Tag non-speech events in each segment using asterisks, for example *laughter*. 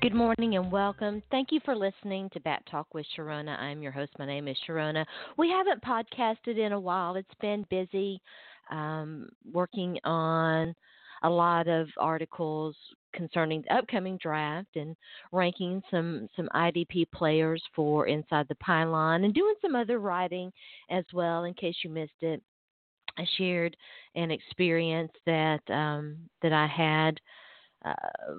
Good morning and welcome. Thank you for listening to Back Talk with Sharona. I'm your host. My name is Sharona. We haven't podcasted in a while. It's been busy um, working on a lot of articles concerning the upcoming draft and ranking some some IDP players for Inside the Pylon and doing some other writing as well. In case you missed it, I shared an experience that um, that I had. Uh,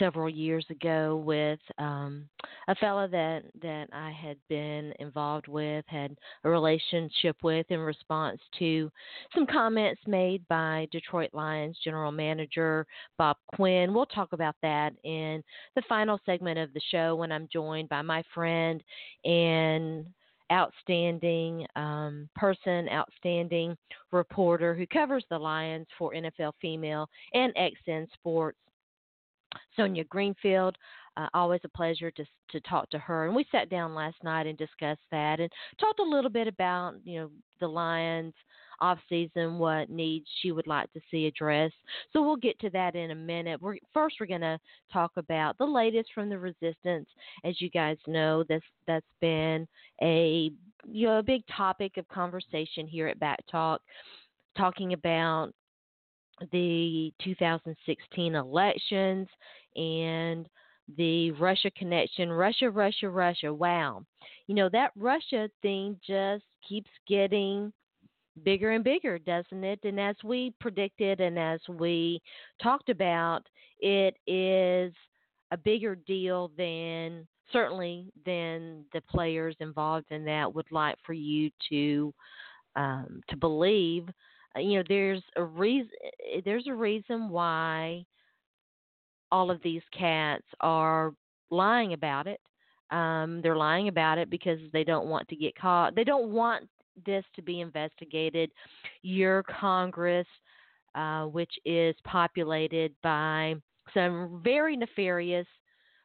several years ago with um, a fellow that that I had been involved with, had a relationship with in response to some comments made by Detroit Lions general manager Bob Quinn. We'll talk about that in the final segment of the show when I'm joined by my friend and outstanding um, person, outstanding reporter who covers the Lions for NFL Female and XN Sports. Sonja Greenfield. Uh, always a pleasure to to talk to her. And we sat down last night and discussed that and talked a little bit about you know the Lions off season, what needs she would like to see addressed. So we'll get to that in a minute. We're, first, we're going to talk about the latest from the Resistance. As you guys know, this that's been a you know a big topic of conversation here at Back Talk, talking about the 2016 elections and the Russia connection. Russia, Russia, Russia. Wow. You know, that Russia thing just keeps getting bigger and bigger, doesn't it? And as we predicted and as we talked about, it is a bigger deal than certainly than the players involved in that would like for you to um, to believe. Uh, you know, there's a reason. Eh, there's a reason why all of these cats are lying about it. Um, they're lying about it because they don't want to get caught. They don't want this to be investigated. Your Congress, uh, which is populated by some very nefarious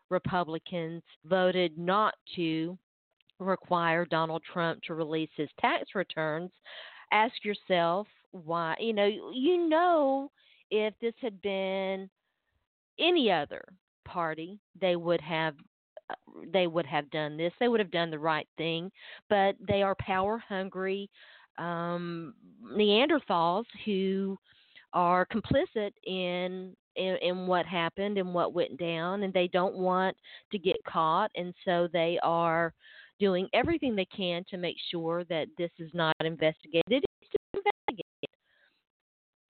Republicans, voted not to require Donald Trump to release his tax returns. Ask yourself why. You know, you know, if this had been any other party, they would have uh, they would have done this. They would have done the right thing, but they are power hungry um, Neanderthals who are complicit in, in in what happened and what went down, and they don't want to get caught, and so they are doing everything they can to make sure that this is not investigated.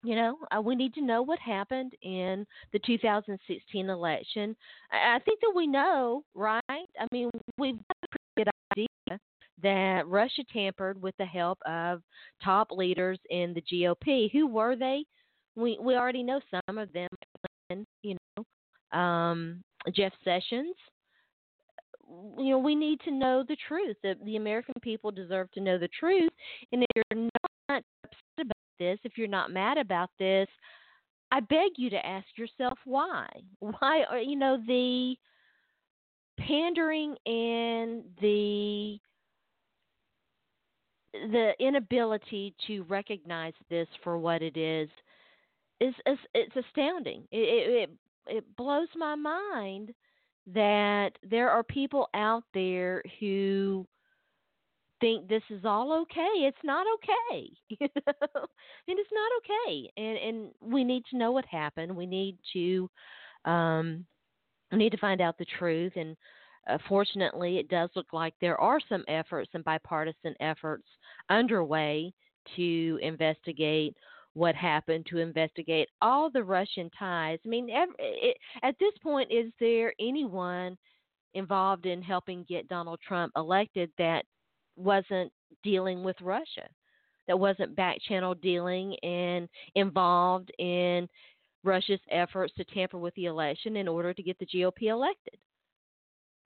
You know, uh, we need to know what happened in the 2016 election. I, I think that we know, right? I mean, we've got a pretty good idea that Russia tampered with the help of top leaders in the GOP. Who were they? We we already know some of them. You know, um, Jeff Sessions. You know, we need to know the truth. The, the American people deserve to know the truth. And if you're not this, if you're not mad about this, I beg you to ask yourself why. *laughs* Why are you know the pandering and the the inability to recognize this for what it is is, is it's astounding. It, it it blows my mind that there are people out there who think this is all okay. It's not okay. *laughs* You know? and it's not okay. And and we need to know what happened. We need to um we need to find out the truth and uh, fortunately it does look like there are some efforts and bipartisan efforts underway to investigate what happened to investigate all the Russian ties. I mean, every, it, at this point, is there anyone involved in helping get Donald Trump elected that wasn't dealing with Russia, that wasn't back channel dealing and involved in Russia's efforts to tamper with the election in order to get the GOP elected?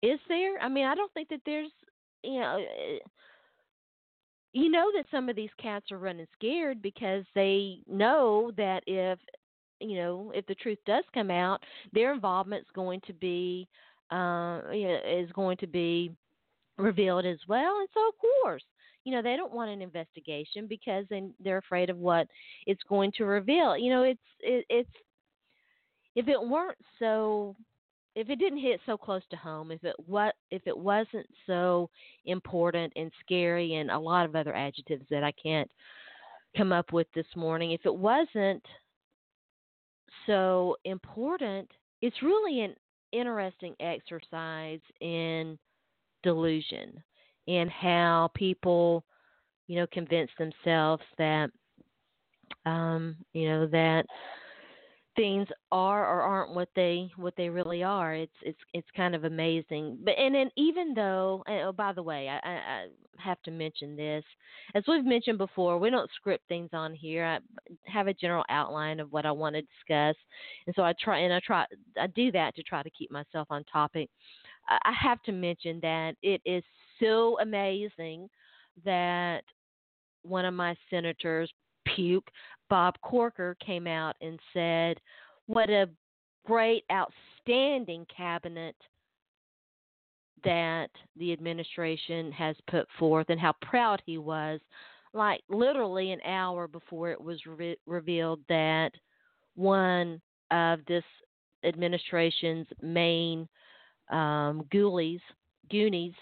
Is there? I mean, I don't think that there's, you know, eh, you know that some of these cats are running scared because they know that if you know if the truth does come out, their involvement is going to be uh, you know, is going to be revealed as well. And so, of course, you know they don't want an investigation because they, they're afraid of what it's going to reveal. You know, it's it, it's if it weren't so if it didn't hit so close to home, if it what if it wasn't so important and scary and a lot of other adjectives that I can't come up with this morning, if it wasn't so important, it's really an interesting exercise in delusion and how people, you know, convince themselves that um, you know, that things are or aren't what they what they really are. It's it's it's kind of amazing. But and then even though oh by the way, I, I have to mention this. As we've mentioned before, we don't script things on here. I have a general outline of what I want to discuss, and so I try and I try I do that to try to keep myself on topic. I have to mention that it is so amazing that one of my senators, Puke, Bob Corker came out and said what a great, outstanding cabinet that the administration has put forth and how proud he was. Like literally an hour before it was re- revealed that one of this administration's main um, ghoulies, Goonies,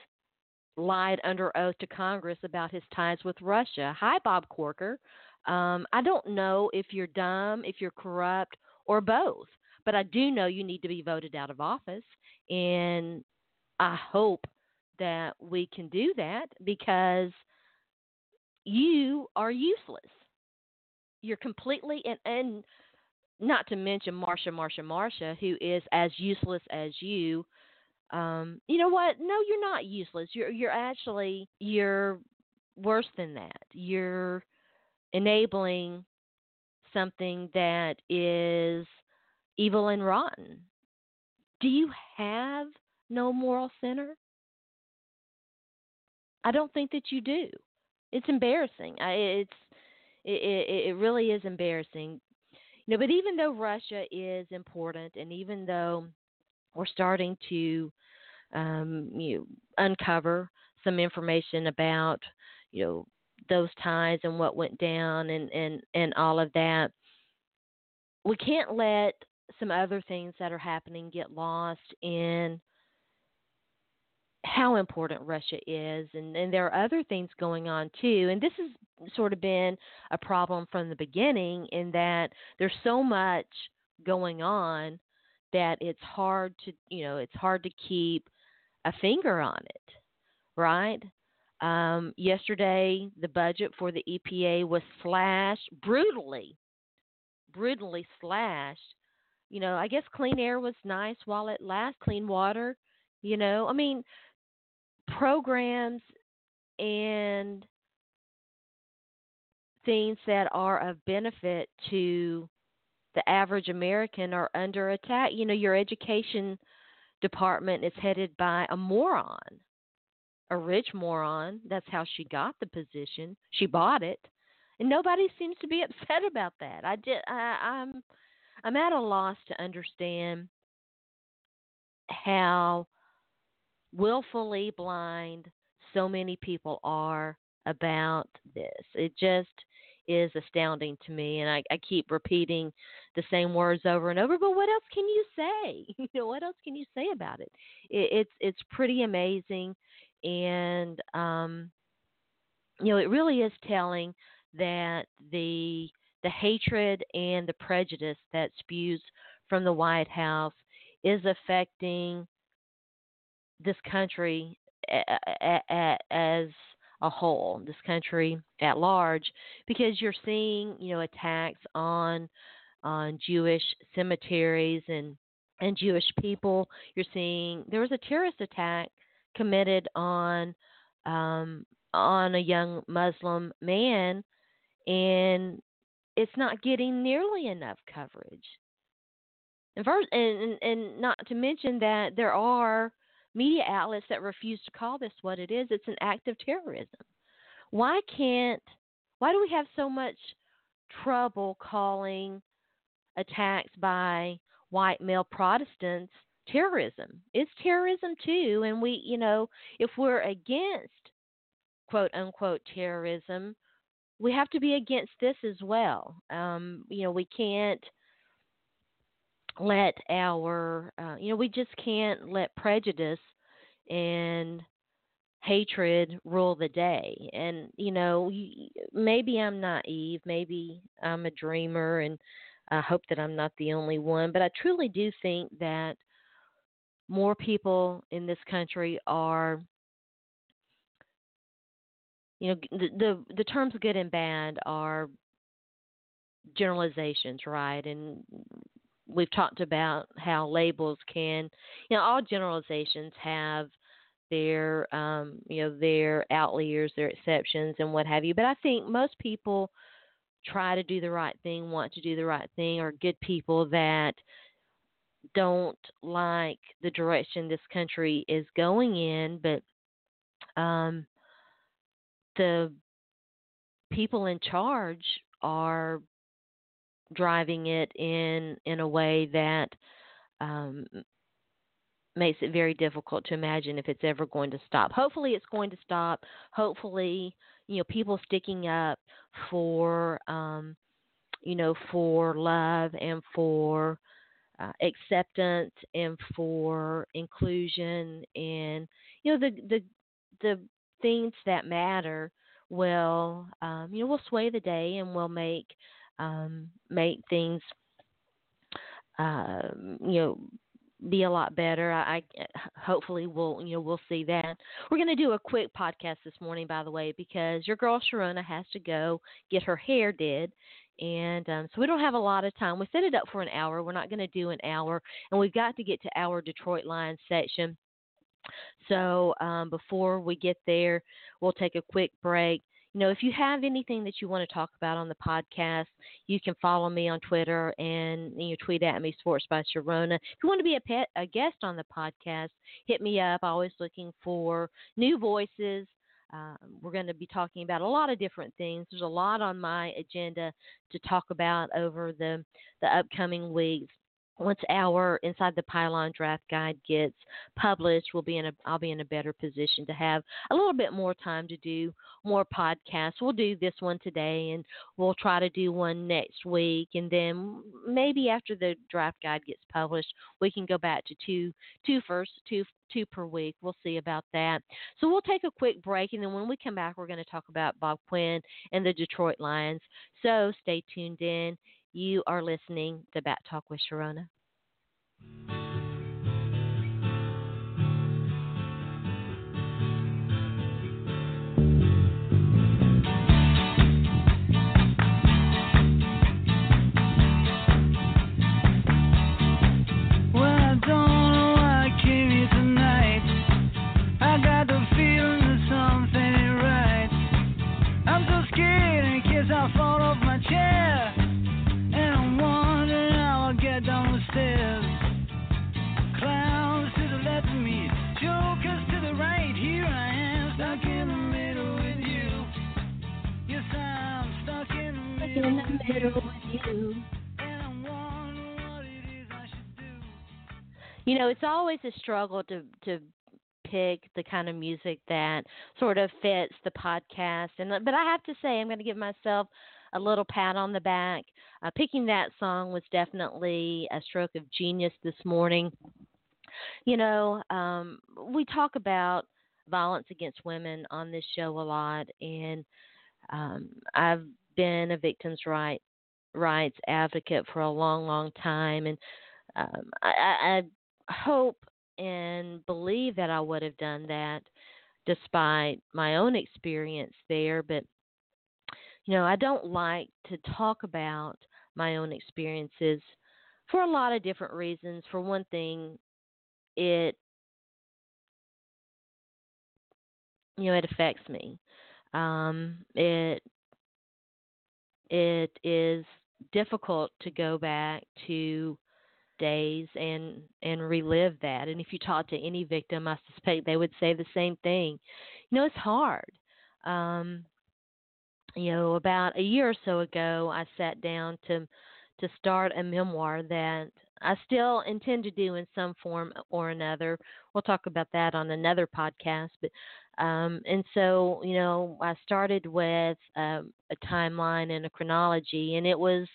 lied under oath to Congress about his ties with Russia. Hi, Bob Corker. Um, I don't know if you're dumb, if you're corrupt, or both, but I do know you need to be voted out of office. And I hope that we can do that because you are useless. You're completely, and, and not to mention Marsha, Marsha, Marsha, who is as useless as you. Um, you know what? No, you're not useless. You're you're actually you're worse than that. You're enabling something that is evil and rotten. Do you have no moral center? I don't think that you do. It's embarrassing. It's it, it really is embarrassing. You know, but even though Russia is important, and even though we're starting to um, you know, uncover some information about you know those ties and what went down and and and all of that. We can't let some other things that are happening get lost in how important Russia is and, and there are other things going on too. And this has sort of been a problem from the beginning in that there's so much going on that it's hard to you know it's hard to keep a finger on it right um, yesterday, the budget for the EPA was slashed brutally, brutally slashed. You know, I guess clean air was nice while it lasts, clean water. You know, I mean, programs and things that are of benefit to the average American are under attack. You know, your education department is headed by a moron a rich moron. That's how she got the position. She bought it, and nobody seems to be *laughs* upset about that. I did. I, I'm I'm at a loss to understand how willfully blind so many people are about this. It just is astounding to me, and I, I keep repeating the same words over and over. But what else can you say? *laughs* You know, what else can you say about it? it it's it's pretty amazing and um, you know it really is telling that the the hatred and the prejudice that spews from the White House is affecting this country as a whole, this country at large, because you're seeing, you know, attacks on on Jewish cemeteries and and Jewish people. You're seeing there was a terrorist attack committed on um, on a young Muslim man, and it's not getting nearly enough coverage. And, first, and, and not to mention that there are media outlets that refuse to call this what it is. It's an act of terrorism. Why can't? Why do we have so much trouble calling attacks by white male Protestants terrorism? It's terrorism too, and we, you know, if we're against quote unquote terrorism, we have to be against this as well. Um, you know, we can't let our, uh, you know, we just can't let prejudice and hatred rule the day. And, you know, maybe I'm naive, maybe I'm a dreamer, and I hope that I'm not the only one, but I truly do think that more people in this country are you know the the, the terms good and bad are generalizations right? And we've talked about how labels can you know all generalizations have their um you know their outliers their exceptions and what have you but i think most people try to do the right thing want to do the right thing are good people that don't like the direction this country is going in but um the people in charge are driving it in in a way that um, makes it very difficult to imagine if it's ever going to stop. Hopefully, it's going to stop. Hopefully, you know, people sticking up for um, you know for love and for uh, acceptance and for inclusion and you know the the the things that matter will um, you know will sway the day and will make um, make things uh, you know be a lot better. I, I hopefully we'll you know we'll see that. We're going to do a quick podcast this morning, by the way, because your girl Sharona has to go get her hair did, and um, so we don't have a lot of time. We set it up for an hour. We're not going to do an hour, and we've got to get to our Detroit Lions section. So um, before we get there, we'll take a quick break. You know, if you have anything that you want to talk about on the podcast, you can follow me on Twitter and you know, tweet at me, Sports by Sharona. If you want to be a, pet, a guest on the podcast, hit me up. Always looking for new voices. Um, we're going to be talking about a lot of different things. There's a lot on my agenda to talk about over the the upcoming weeks once our inside the pylon draft guide gets published we'll be in a i'll be in a better position to have a little bit more time to do more podcasts. We'll do this one today and we'll try to do one next week and then maybe after the draft guide gets published we can go back to two two first two two per week. We'll see about that. So we'll take a quick break and then when we come back we're going to talk about bob quinn and the detroit lions. So stay tuned in you are listening to Back Talk with Sharona. You know, it's always a struggle to to pick the kind of music that sort of fits the podcast. And but I have to say, I'm going to give myself a little pat on the back. Uh, picking that song was definitely a stroke of genius this morning. You know, um, we talk about violence against women on this show a lot, and um, I've been a victim's right rights advocate for a long, long time, and um, I, I hope and believe that I would have done that despite my own experience there. But, you know, I don't like to talk about my own experiences for a lot of different reasons. For one thing, it you know it affects me um it it is difficult to go back to days and and relive that and if you talk to any victim i suspect they would say the same thing you know it's hard um you know about a year or so ago i sat down to to start a memoir that I still intend to do in some form or another. We'll talk about that on another podcast. But um, and so you know, I started with um, a timeline and a chronology, and it was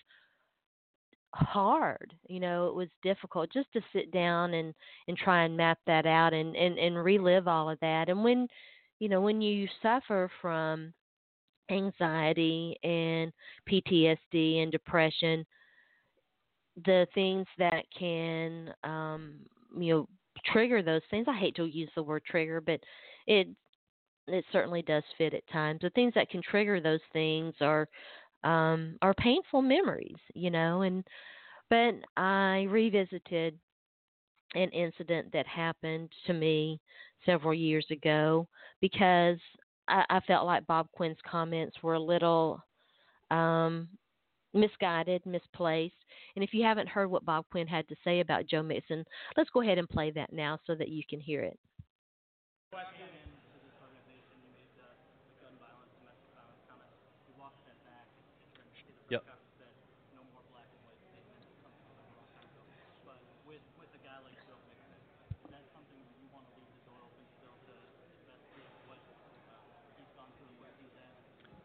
hard you know it was difficult just to sit down and and try and map that out and and and relive all of that. And when you know when you suffer from anxiety and PTSD and depression the things that can um you know trigger those things i hate to use the word trigger but it it certainly does fit at times the things that can trigger those things are um are painful memories you know and but i revisited an incident that happened to me several years ago because I, I felt like Bob Quinn's comments were a little um, misguided, misplaced. And if you haven't heard what Bob Quinn had to say about Joe Mixon, let's go ahead and play that now so that you can hear it. Yep.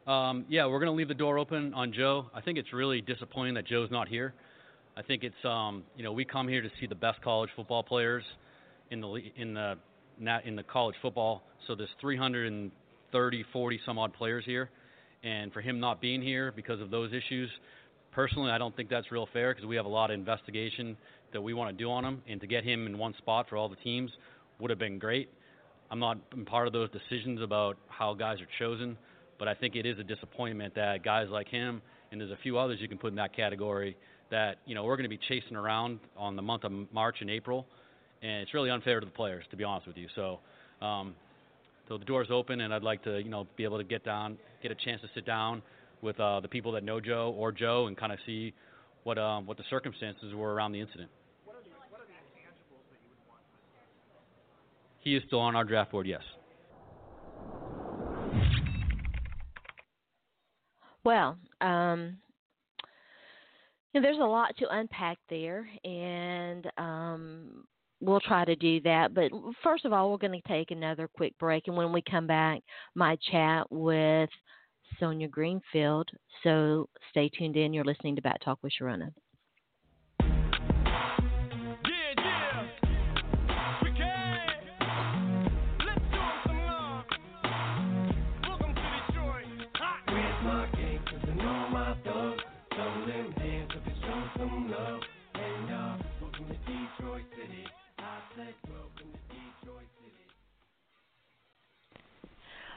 Um, yeah, we're going to leave the door open on Joe. I think it's really disappointing that Joe's not here. I think it's um, you know we come here to see the best college football players in the in the in the college football. So there's 330, 40 some odd players here, and for him not being here because of those issues, personally, I don't think that's real fair because we have a lot of investigation that we want to do on him, and to get him in one spot for all the teams would have been great. I'm not part of those decisions about how guys are chosen. But I think it is a disappointment that guys like him and there's a few others you can put in that category that you know we're going to be chasing around on the month of March and April, and it's really unfair to the players to be honest with you. So, um, so the door's open, and I'd like to you know be able to get down, get a chance to sit down with uh, the people that know Joe or Joe, and kind of see what um, what the circumstances were around the incident. What are the, what are the intangibles that you would want? He is still on our draft board, yes. Well, um, you know, there's a lot to unpack there, and um, we'll try to do that. But first of all, we're going to take another quick break, and when we come back, my chat with Sonja Greenfield. So stay tuned in. You're listening to Back Talk with Sharona.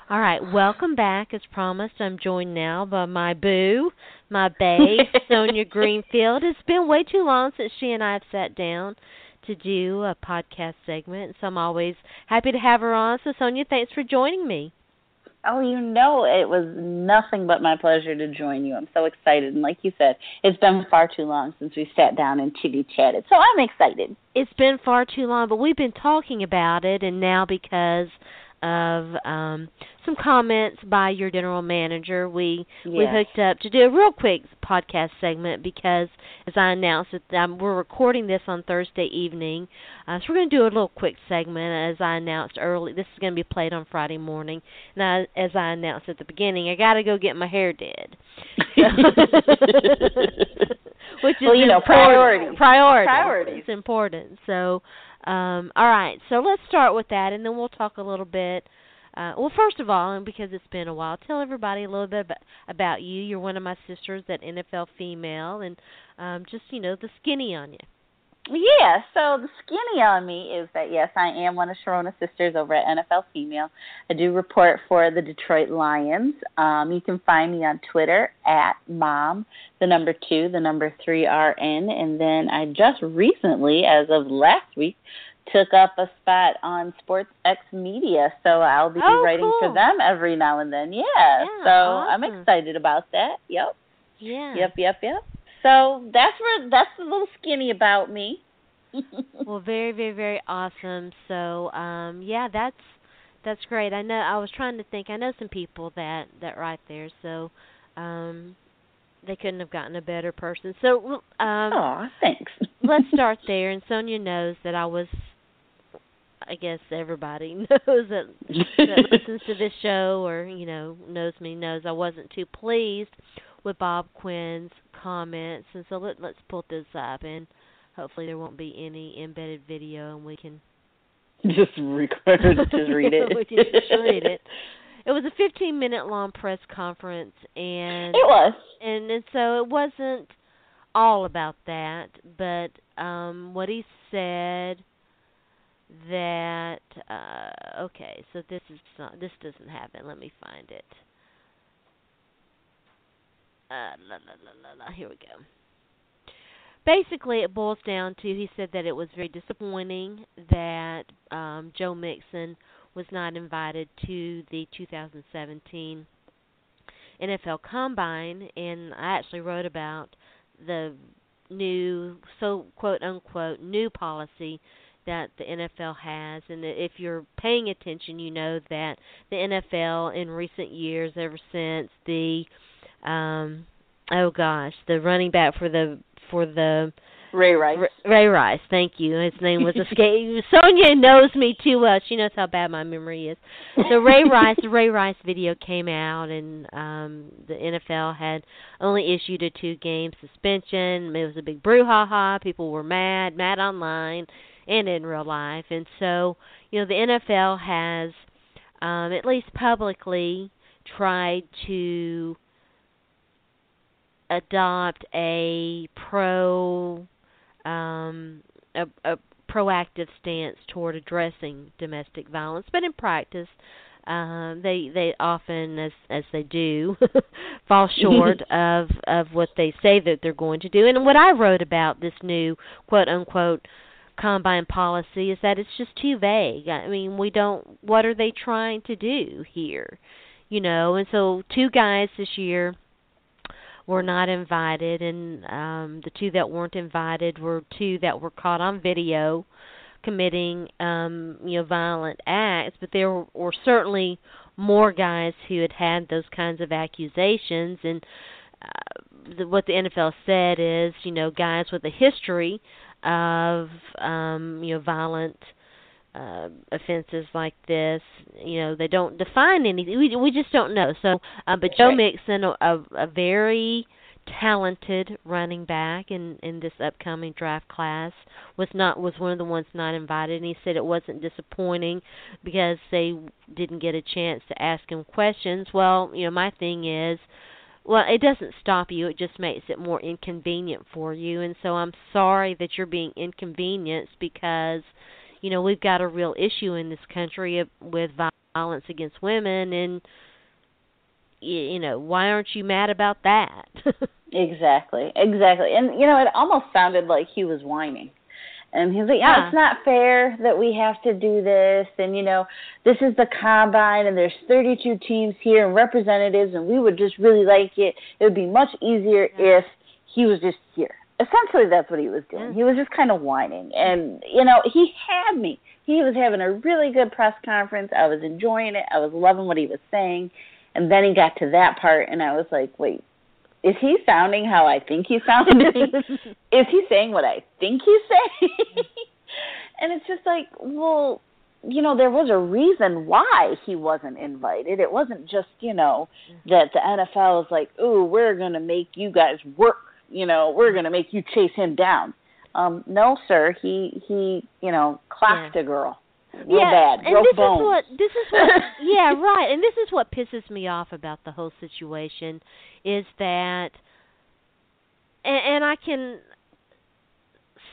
All right, welcome back. As promised, I'm joined now by my boo, my babe, *laughs* Sonja Greenfield. It's been way too long since she and I have sat down to do a podcast segment, so I'm always happy to have her on. So, Sonja, thanks for joining me. Oh, you know, it was nothing but my pleasure to join you. I'm so excited. And like you said, it's been far too long since we sat down and chitty chatted. So I'm excited. It's been far too long, but we've been talking about it, and now because of um, some comments by your general manager. We yes. we hooked up to do a real quick podcast segment because, as I announced, that um, we're recording this on Thursday evening, uh, so we're going to do a little quick segment. As I announced early, this is going to be played on Friday morning. Now, as I announced at the beginning, I got to go get my hair did. *laughs* *laughs* Which is well, you know. Priorities. Priorities. It's important. So, um, all right, so let's start with that, and then we'll talk a little bit. Uh, well, first of all, and because it's been a while, tell everybody a little bit about, about you. You're one of my sisters, that NFL female, and um, just you know the skinny on you. Yeah, so the skinny on me is that yes, I am one of Sharona's sisters over at NFL Female. I do report for the Detroit Lions. Um, you can find me on Twitter at mom, the number two, the number three RN, and then I just recently, as of last week, took up a spot on Sports X Media, so I'll be Oh, writing cool. for them every now and then. Yeah, Yeah, so I'm excited about that. Yep. Yeah. Yep, yep, yep. So that's where that's a little skinny about me. *laughs* Well, very, very, very awesome. So, um, yeah, that's that's great. I know. I was trying to think. I know some people that that write there, so um, they couldn't have gotten a better person. So, um, Aw, thanks. *laughs* let's start there. And Sonja knows that I was. I guess everybody *laughs* knows that that listens to this show or you know knows me knows I wasn't too pleased with Bob Quinn's comments, and so let, let's pull this up and hopefully there won't be any embedded video and we can *laughs* just record, just read it. *laughs* we can just read it. It was a 15 minute long press conference and It was. and and so it wasn't all about that, but um what he said that uh okay, so this is not this doesn't happen. Let me find it. Uh la la la here we go. Basically it boils down to he said that it was very disappointing that um Joe Mixon was not invited to the 2017 NFL Combine, and I actually wrote about the new, so quote unquote, new policy that the NFL has. And if you're paying attention, you know that the NFL in recent years, ever since the, um, oh gosh, the running back for the for the Ray Rice. R- Ray Rice, thank you. His name was *laughs* escape. Sonja knows me too well. She knows how bad my memory is. So Ray *laughs* Rice, the Ray Rice video came out, and um the NFL had only issued a two-game suspension. It was a big brouhaha. People were mad, mad online and in real life. And so, you know, the NFL has, um, at least publicly, tried to adopt a pro um, a, a proactive stance toward addressing domestic violence, but in practice, um, they they often, as as they do, *laughs* fall short *laughs* of of what they say that they're going to do. And what I wrote about this new quote unquote combine policy is that it's just too vague. I mean, we don't. What are they trying to do here? You know, and so two guys this year were not invited and um the two that weren't invited were two that were caught on video committing um you know violent acts but there were, certainly more guys who had had those kinds of accusations and uh, the, what the NFL said is you know guys with a history of um you know violent offenses like this, you know, they don't define anything. We we just don't know. So, uh, but Joe right. Mixon, a, a a very talented running back in in this upcoming draft class, was not was one of the ones not invited. And he said it wasn't disappointing because they didn't get a chance to ask him questions. Well, you know, my thing is. Well, it doesn't stop you. It just makes it more inconvenient for you. And so I'm sorry that you're being inconvenienced because you know we've got a real issue in this country with violence against women and you know why aren't you mad about that *laughs* Exactly, exactly. And you know, it almost sounded like he was whining. And he's like, "Yeah, it's not fair that we have to do this, and you know, this is the combine, and there's 32 teams here and representatives, and we would just really like it. It would be much easier Yeah. if he was just here." Essentially, that's what he was doing. Mm. He was just kind of whining, and you know, he had me. He was having a really good press conference. I was enjoying it. I was loving what he was saying, and then he got to that part, and I was like, "Wait, is he sounding how I think he's sounding? *laughs* is he saying what I think he's saying? *laughs* and it's just like, well, you know, there was a reason why he wasn't invited. It wasn't just, you know, mm. that the NFL is like, ooh, we're going to make you guys work. You know, we're going to make you chase him down. Um, no, sir. He he, you know, clocked a girl. Real yeah, bad. and Broke this bones. is what this is what *laughs* yeah right and this is what pisses me off about the whole situation is that and, and I can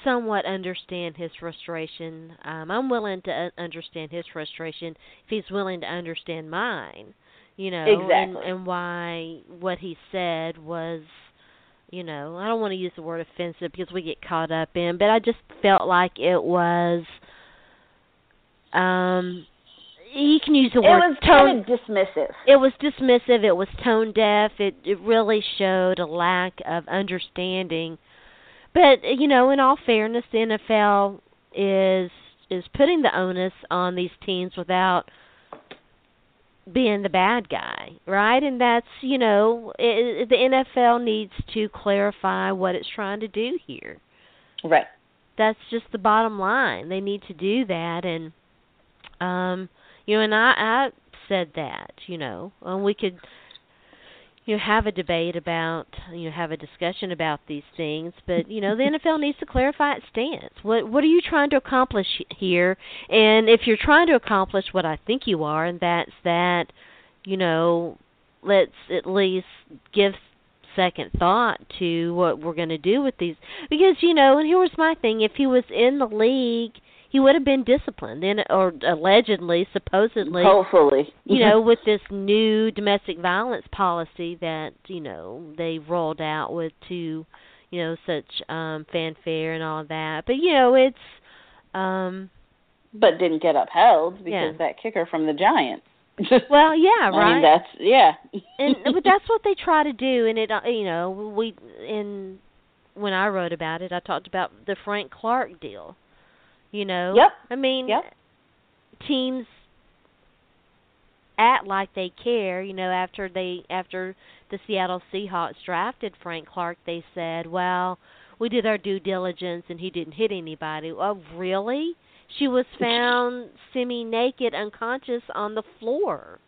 somewhat understand his frustration. Um, I'm willing to uh, understand his frustration if he's willing to understand mine. You know, Exactly. and and why what he said was, you know, I don't want to use the word offensive because we get caught up in, but I just felt like it was. Um, you can use the word It was tone kind of dismissive. it was dismissive it was tone deaf it it really showed a lack of understanding but you know in all fairness the NFL is is putting the onus on these teams without being the bad guy right and that's you know it, the NFL needs to clarify what it's trying to do here Right. that's just the bottom line. They need to do that and um you know and I I said that, you know. And we could you know have a debate about you know have a discussion about these things, but you know the *laughs* NFL needs to clarify its stance. What what are you trying to accomplish here? And if you're trying to accomplish what I think you are and that's that you know let's at least give second thought to what we're going to do with these because you know and here was my thing if he was in the league he would have been disciplined then, or allegedly supposedly Hopefully. you know *laughs* with this new domestic violence policy that you know they rolled out with to you know such um fanfare and all that but you know it's um but didn't get upheld because Yeah. that kicker from the Giants. *laughs* well yeah I right mean, that's yeah. and *laughs* but that's what they try to do and it uh, you know we in when I wrote about it I talked about the Frank Clark deal you know? Yep. I mean Yep. teams act like they care you know after they after the Seattle Seahawks drafted Frank Clark they said well we did our due diligence and he didn't hit anybody. Oh really? She was found semi naked unconscious on the floor.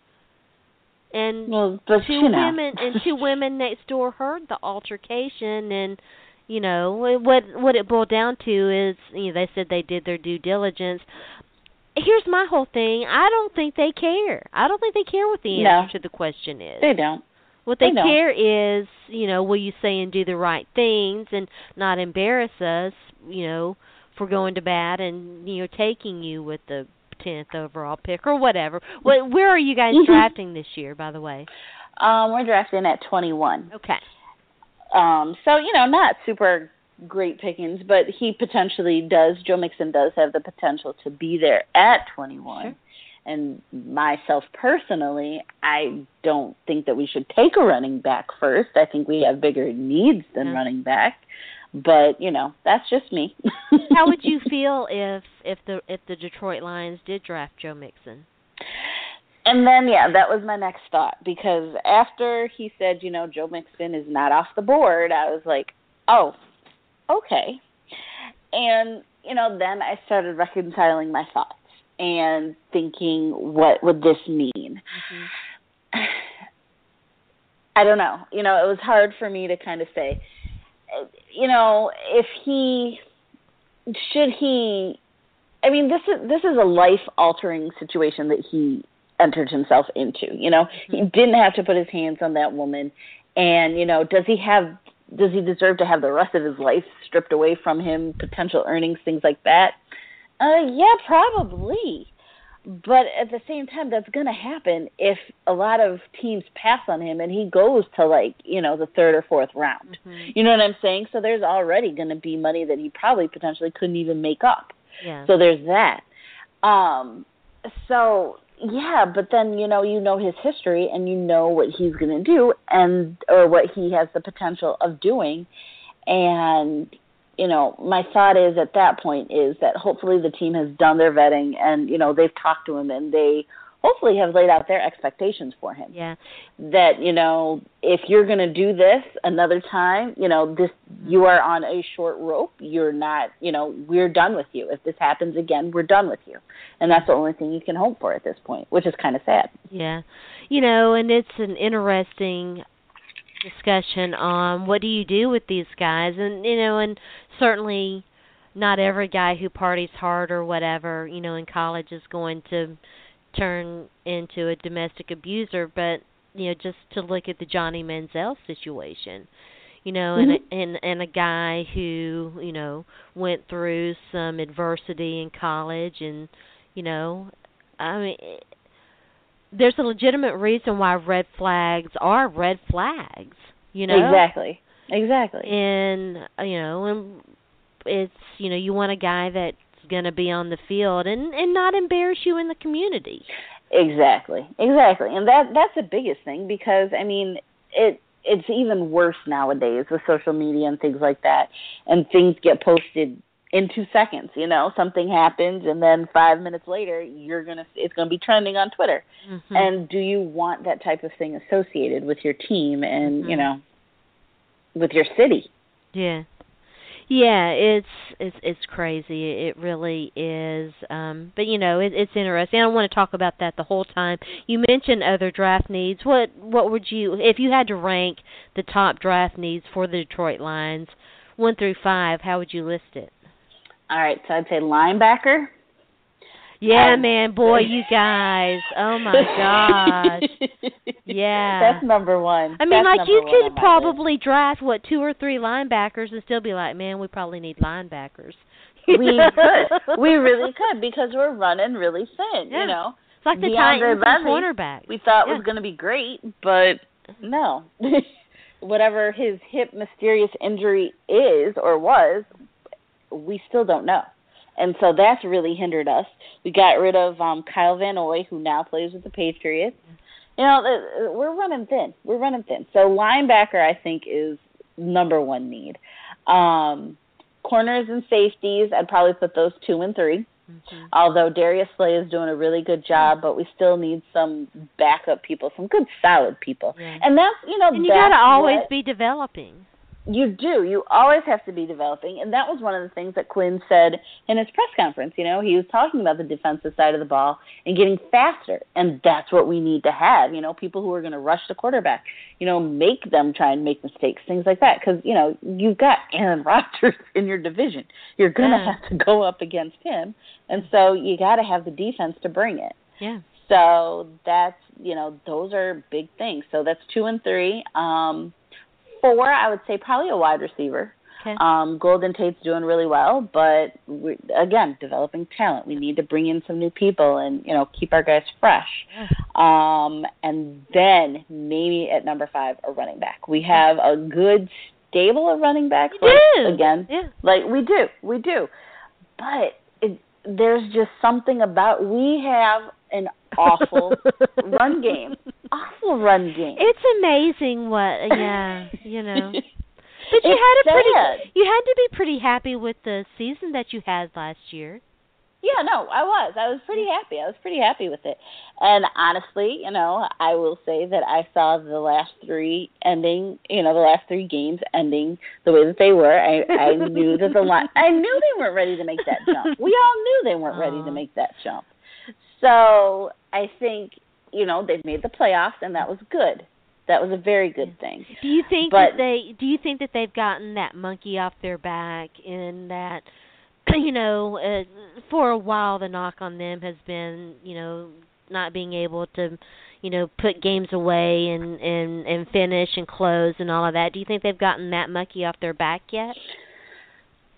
And well, two women and two *laughs* women next door heard the altercation and you know what what it boiled down to is you know they said they did their due diligence here's my whole thing i don't think they care i don't think they care what the No. answer to the question is They don't. what they they don't. care is you know will you say and do the right things and not embarrass us you know for going to bat and you know taking you with the tenth overall pick or whatever what where are you guys Mhm. drafting this year by the way Um, we're drafting at 21. okay Um, so you know, not super great pickings, but he potentially does. Joe Mixon does have the potential to be there at 21. Sure. And myself personally, I don't think that we should take a running back first. I think we have bigger needs than Yeah. running back. But you know, that's just me. *laughs* How would you feel if if the if the Detroit Lions did draft Joe Mixon? And then, yeah, that was my next thought because after he said, you know, Joe Mixon is not off the board, I was like, oh, okay. And, you know, then I started reconciling my thoughts and thinking, what would this mean? *sighs* I don't know. You know, it was hard for me to kind of say, you know, if he should he I mean, this is this is a life altering situation that he entered himself into. You know, he didn't have to put his hands on that woman, and you know, does he have does he deserve to have the rest of his life stripped away from him, potential earnings, things like that? Uh, yeah, probably. But at the same time, that's going to happen if a lot of teams pass on him and he goes to like you know the third or fourth round. Mhm. You know what I'm saying? So there's already going to be money that he probably potentially couldn't even make up. Yeah. So there's that. Um so yeah, but then you know you know his history and you know what he's going to do and or what he has the potential of doing. And you know my thought is at that point is that hopefully the team has done their vetting and you know they've talked to him and they hopefully have laid out their expectations for him. Yeah. that you know if you're going to do this another time you know this mm-hmm. you are on a short rope. You're not you know we're done with you. If this happens again we're done with you. And that's the only thing you can hope for at this point which is kind of sad. Yeah. You know, and it's an interesting discussion on what do you do with these guys? And you know, and certainly not every guy who parties hard or whatever, you know, in college is going to turn into a domestic abuser, but you know, just to look at the Johnny Manziel situation. you know, Mhm. and a, and and a guy who you know went through some adversity in college, and you know, I mean, there's a legitimate reason why red flags are red flags. You know, Exactly. Exactly. and you know, and it's you know, you want a guy that's going to be on the field and and not embarrass you in the community. Exactly, exactly, and that that's the biggest thing because I mean it it's even worse nowadays with social media and things like that, and things get posted in two seconds. You know, something happens, and then five minutes later, you're gonna it's gonna be trending on Twitter. Mm-hmm. And do you want that type of thing associated with your team and you Mhm. know with your city? Yeah. Yeah, it's it's it's crazy. It really is. Um but you know, it, it's interesting. I don't want to talk about that the whole time. You mentioned other draft needs. What what would you if you had to rank the top draft needs for the Detroit Lions, 1 through 5, how would you list it? All right, so I'd say linebacker. Yeah, Um, man, *laughs* boy, you guys. Oh my gosh. *laughs* Yeah. That's number one. I mean, That's like you could probably draft what two or three linebackers and still be like, man, we probably need linebackers. We could. *laughs* We really could because we're running really thin. Yeah. You know, It's like the DeAndre Titans Levy, cornerback. we thought Yeah. was going to be great, but no. Whatever his hip mysterious injury is or was, we still don't know. And so that's really hindered us. We got rid of um Kyle Van Noy, who now plays with the Patriots. You know, we're running thin. We're running thin. So linebacker, I think, is number one need. Um, corners and safeties, I'd probably put those two and three. Mhm. Although Darius Slay is doing a really good job, but we still need some backup people, some good solid people. And that's you know And you got to always what- be developing. You do. You always have to be developing, and that was one of the things that Quinn said in his press conference. You know, he was talking about the defensive side of the ball and getting faster, and that's what we need to have. You know, people who are going to rush the quarterback. You know, make them try and make mistakes, things like that. Because you know you've got Aaron *laughs* Rodgers in your division. You're going to Yeah. have to go up against him, and so you got to have the defense to bring it. Yeah. So that's you know those are big things. So that's two and three. Um, four, I would say probably a wide receiver. Okay. Um, Golden Tate's doing really well, but we, again, developing talent. We need to bring in some new people and you know keep our guys fresh. Um, and then maybe at number five, a running back. We have a good stable of running backs. Like, do. again, Yeah. like we do, we do. But it, there's just something about we have an awful *laughs* run game. Awful run game. It's amazing what uh, yeah, you know. *laughs* But you It's had a pretty sad. you had to be pretty happy with the season that you had last year. Yeah, no, I was. I was pretty happy. I was pretty happy with it. And honestly, you know, I will say that I saw the last three ending, you know, the last three games ending the way that they were. I I knew that the line I knew they weren't ready to make that jump. We all knew they weren't ready to make that jump. So, I think, you know, they've made the playoffs and that was good. That was a very good thing. Do you think But- that they do you think that they've gotten that monkey off their back in that *clears throat* you know, uh, for a while the knock on them has been, you know, not being able to, you know, put games away and and and finish and close and all of that. Do you think they've gotten that monkey off their back yet?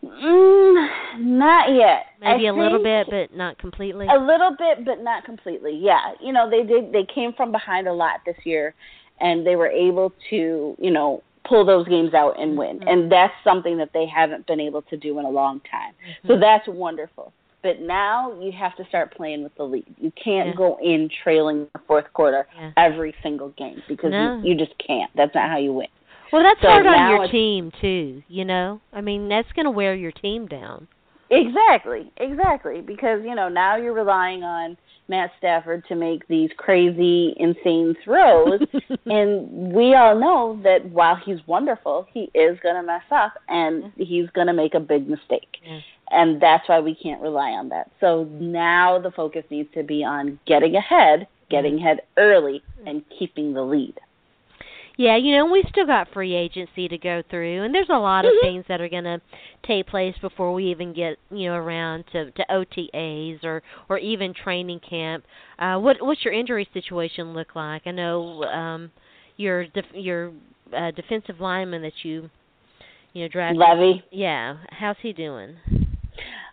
Mm, not yet. Maybe a a little bit, but not completely. A little bit, but not completely. Yeah, you know they did. They came from behind a lot this year, and they were able to, you know, pull those games out and win. Mhm. And that's something that they haven't been able to do in a long time. So Mhm. that's wonderful. But now you have to start playing with the lead. You can't Yeah. go in trailing the fourth quarter Yeah. every single game because No. you, you just can't. That's not how you win. Well, that's So hard on your team too. You know, I mean, that's going to wear your team down. Exactly, exactly. Because you know now you're relying on Matt Stafford to make these crazy, insane throws, *laughs* and we all know that while he's wonderful, he is going to mess up and mm-hmm. he's going to make a big mistake. Yeah. And that's why we can't rely on that. So now the focus needs to be on getting ahead, getting mm-hmm. ahead early, and keeping the lead. Yeah, you know, we still got free agency to go through, and there's a lot of Mhm. things that are going to take place before we even get, you know, around to to OTAs or or even training camp. Uh what what's your injury situation look like? I know um your def- your uh, defensive lineman that you you know, drafted. Levy. Yeah, how's he doing?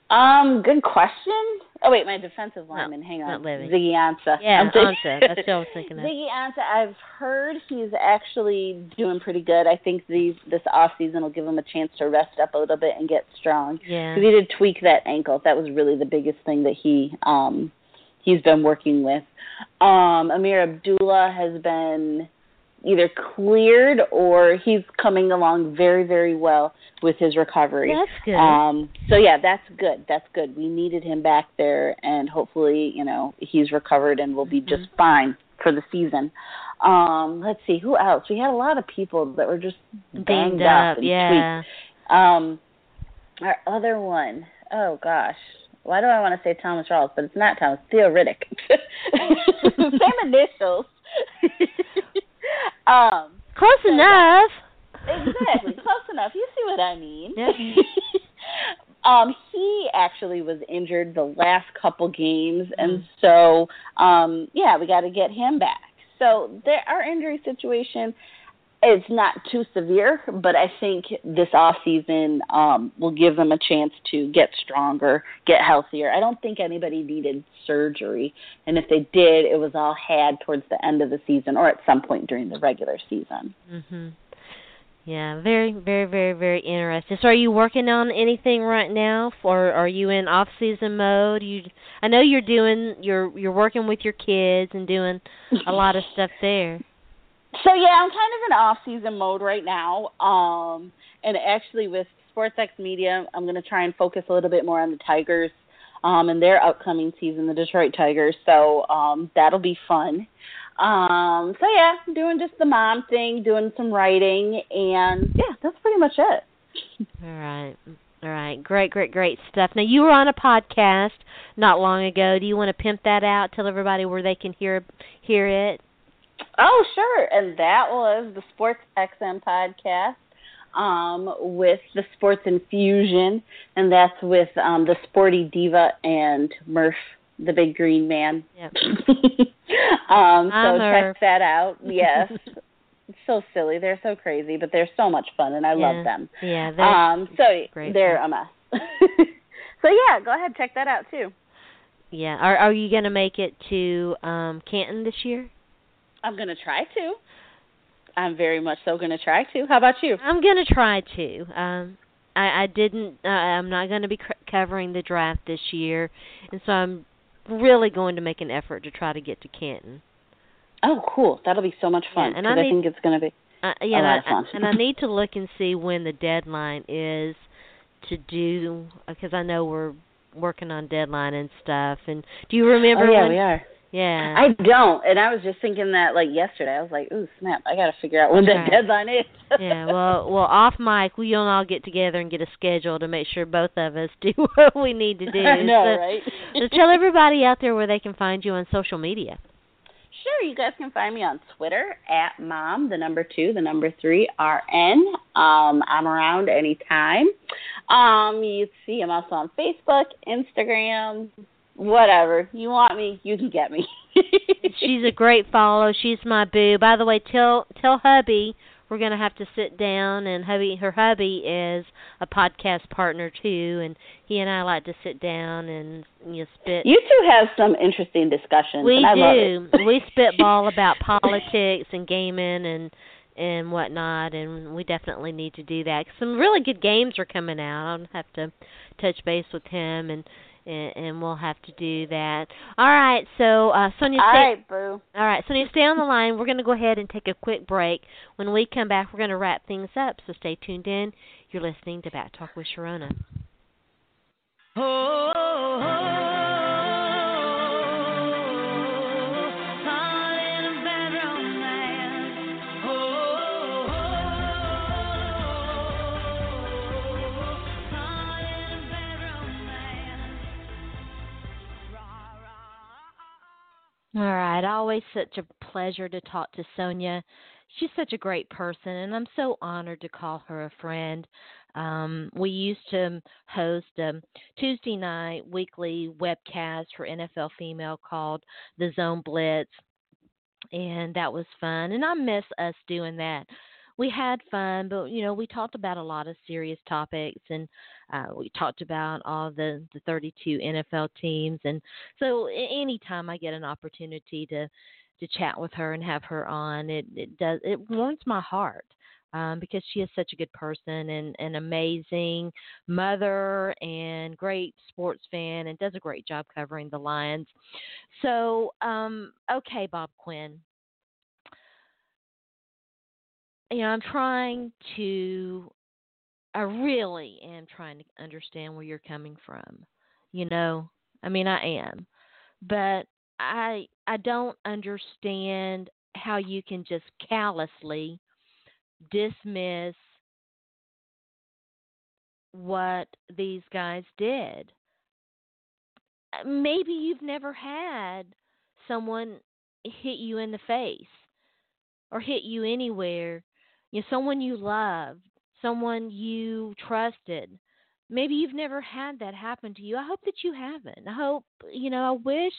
Um, good question. Oh wait, my defensive lineman. Hang on. Ziggy Ansah. Yeah, I'm thinking- Ansah. That's what I was thinking *laughs* of. Ziggy Ansah. I've heard he's actually doing pretty good. I think these this off season will give him a chance to rest up a little bit and get strong. Yeah. Because he did tweak that ankle. That was really the biggest thing that he um he's been working with. Um, Ameer Abdullah has been either cleared or he's coming along very very well with his recovery. That's good. Um, so yeah, that's good. That's good. We needed him back there, and hopefully, you know, he's recovered and will be Mm-hmm. just fine for the season. Um, let's see who else. We had a lot of people that were just banged up, up, and yeah. tweaked. Um, our other one, oh gosh, why do I want to say Thomas Rawls, but it's not Thomas. Theo Riddick. *laughs* Same initials. *laughs* *laughs* um, Close So, enough. exactly close enough you see what i mean *laughs* um he actually was injured the last couple games and Mm. so um yeah we got to get him back so there our injury situation is not too severe but i think this off season um will give them a chance to get stronger get healthier i don't think anybody needed surgery and if they did it was all had towards the end of the season or at some point during the regular season Mhm. Yeah, very, very, very, very interesting. So, are you working on anything right now, or are you in off-season mode? You, I know you're doing, you're, you're working with your kids and doing a lot of stuff there. *laughs* So yeah, I'm kind of in off season mode right now. Um and actually with SportsX Media, I'm going to try and focus a little bit more on the Tigers um and their upcoming season, the Detroit Tigers. So um that'll be fun. Um so yeah, doing just the mom thing, doing some writing and yeah, that's pretty much it. All right. All right. Great, great, great stuff. Now, you were on a podcast not long ago. Do you want to pimp that out? Tell everybody where they can hear hear it. Oh, sure. And that was the Sports XM podcast um, with the Sports Infusion, and that's with um, the Sporty Diva and Murph, the big green man. Yep. *laughs* um, so Murph. check that out. *laughs* Yes. it's so silly. They're so crazy, but they're so much fun, and I Yeah. love them. Yeah. they're Um, so great they're a mess. *laughs* so yeah, go ahead, check that out too. Yeah. Are Are you going to make it to um Canton this year? I'm gonna try to. I'm very much so gonna try to. How about you? I'm gonna try to. Um, I, I didn't. Uh, I'm not going to be c- covering the draft this year, and so I'm really going to make an effort to try to get to Canton. Oh, cool. That'll be so much fun. Yeah, and I I, need- think it's going to be. Uh, yeah, A lot and of I, fun. and I *laughs* need to look and see when the deadline is to do because I know we're working on deadline and stuff. And do you remember oh, yeah, when? we are. Yeah. I don't. And I was just thinking that, like, yesterday. I was like, ooh, snap. I got to figure out when that deadline is. *laughs* yeah, well, well, off mic, we all get together and get a schedule to make sure both of us *laughs* do what we need to *laughs* do. I know, so, right? so tell everybody out there where they can find you on social media. Sure, you guys can find me on Twitter at mom, the number two, the number three, RN. Um, I'm around anytime. Um, you see, I'm also on Facebook, Instagram, whatever. You want me, you can get me. *laughs* She's a great follow. She's my boo. By the way, tell tell hubby we're gonna have to sit down and hubby her hubby is a podcast partner too and he and I like to sit down and you know spit You two have some interesting discussions. We do. we spitball *laughs* about politics and gaming and and whatnot, and we definitely need to do that. Some really good games are coming out. I'll have to touch base with him, and and, and we'll have to do that. All right. So uh, Sonja, All stay, right, boo. all right, Sonja, stay on the line. We're going to go ahead and take a quick break. When we come back, we're going to wrap things up. So stay tuned in. You're listening to Back Talk with Sharona. All right. Always such a pleasure to talk to Sonja. She's such a great person, and I'm so honored to call her a friend. Um, we used to host a Tuesday night weekly webcast for NFL Female called The Zone Blitz, and that was fun. And I miss us doing that we had fun, but you know, we talked about a lot of serious topics, and uh, we talked about all the the 32 NFL teams, and so anytime I get an opportunity to to chat with her and have her on, it it does it warms my heart. Um, because she is such a good person and an amazing mother and great sports fan and does a great job covering the Lions. So, um, okay, Bob Quinn, you know, I'm trying to, I really am trying to understand where you're coming from. You know, I mean, I am, but I, I don't understand how you can just callously dismiss what these guys did. Uh, maybe you've never had someone hit you in the face or hit you anywhere you know, someone you loved, someone you trusted. Maybe you've never had that happen to you. I hope that you haven't. I hope, you know, I wish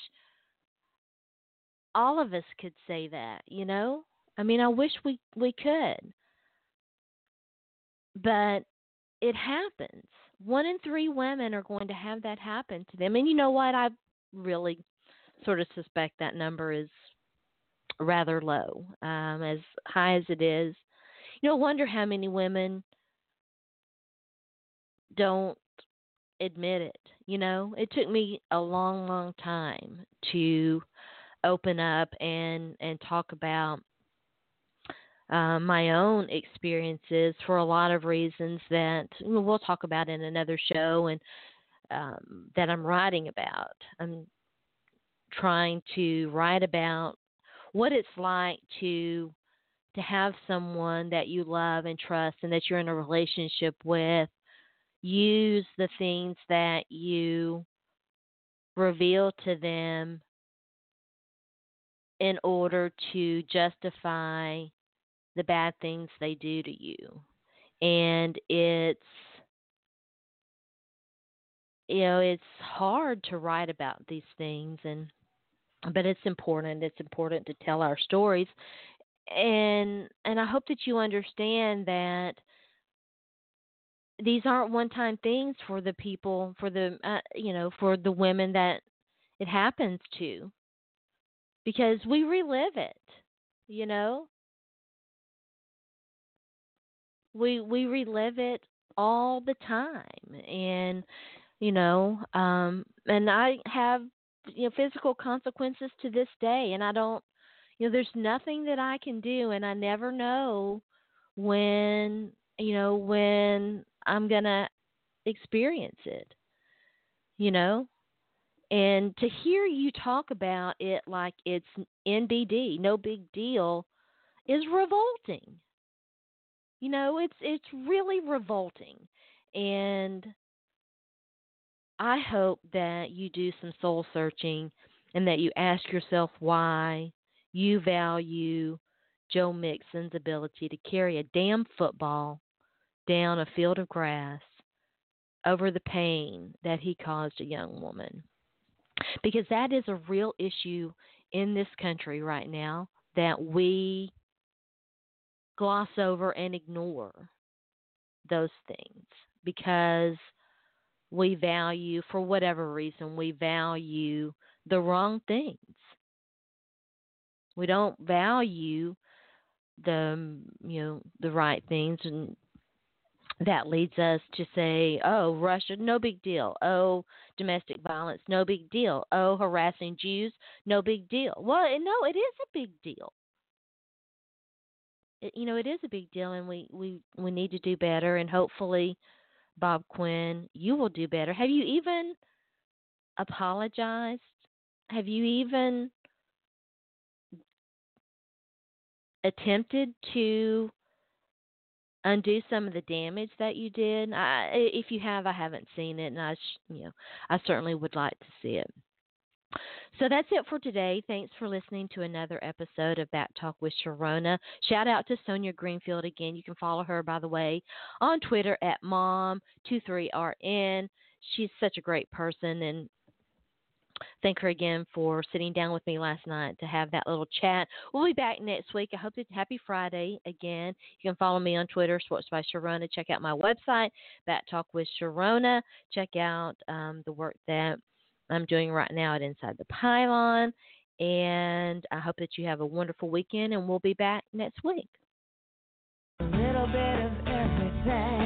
all of us could say that, you know? I mean, I wish we we could. But it happens. One in 3 women are going to have that happen to them. And you know what? I really sort of suspect that number is rather low. Um, as high as it is, know, wonder how many women don't admit it. You know, it took me a long, long time to open up and and talk about uh, my own experiences for a lot of reasons that we'll talk about in another show and um, that I'm writing about. I'm trying to write about what it's like to to have someone that you love and trust and that you're in a relationship with use the things that you reveal to them in order to justify the bad things they do to you. And it's you know, it's hard to write about these things and but it's important. It's important to tell our stories and and I hope that you understand that these aren't one-time things for the people for the uh, you know for the women that it happens to. Because we relive it you know? We we relive it all the time and you know um and I have you know physical consequences to this day and I don't you know there's nothing that i can do and i never know when you know when i'm going to experience it you know? And to hear you talk about it like it's nbd no big deal is revolting. You know it's it's really revolting. And i hope that you do some soul searching and that you ask yourself why you value Joe Mixon's ability to carry a damn football down a field of grass over the pain that he caused a young woman. Because that is a real issue in this country right now that we gloss over and ignore those things because we value, for whatever reason, we value the wrong things. We don't value the mm, you know the right things and that leads us to say, oh, Russia, no big deal. Oh, domestic violence, no big deal. Oh, harassing Jews, no big deal. Well, no, it is a big deal. It, you know, it is a big deal, and we we we need to do better. And hopefully, Bob Quinn, you will do better. Have you even apologized? Have you even attempted to undo some of the damage that you did. I, if you have, I haven't seen it, and I, you know, I certainly would like to see it. So that's it for today. Thanks for listening to another episode of Back Talk with Sharona. Shout out to Sonja Greenfield again. You can follow her, by the way, on Twitter at mom23rn. She's such a great person, and thank her again for sitting down with me last night to have that little chat. We'll be back next week. I hope it's happy Friday again. You can follow me on Twitter, Sports by Sharona. Check out my website, Back Talk with Sharona. Check out um, the work that I'm doing right now at Inside the Pylon. And I hope that you have a wonderful weekend, and we'll be back next week. A little bit of everything,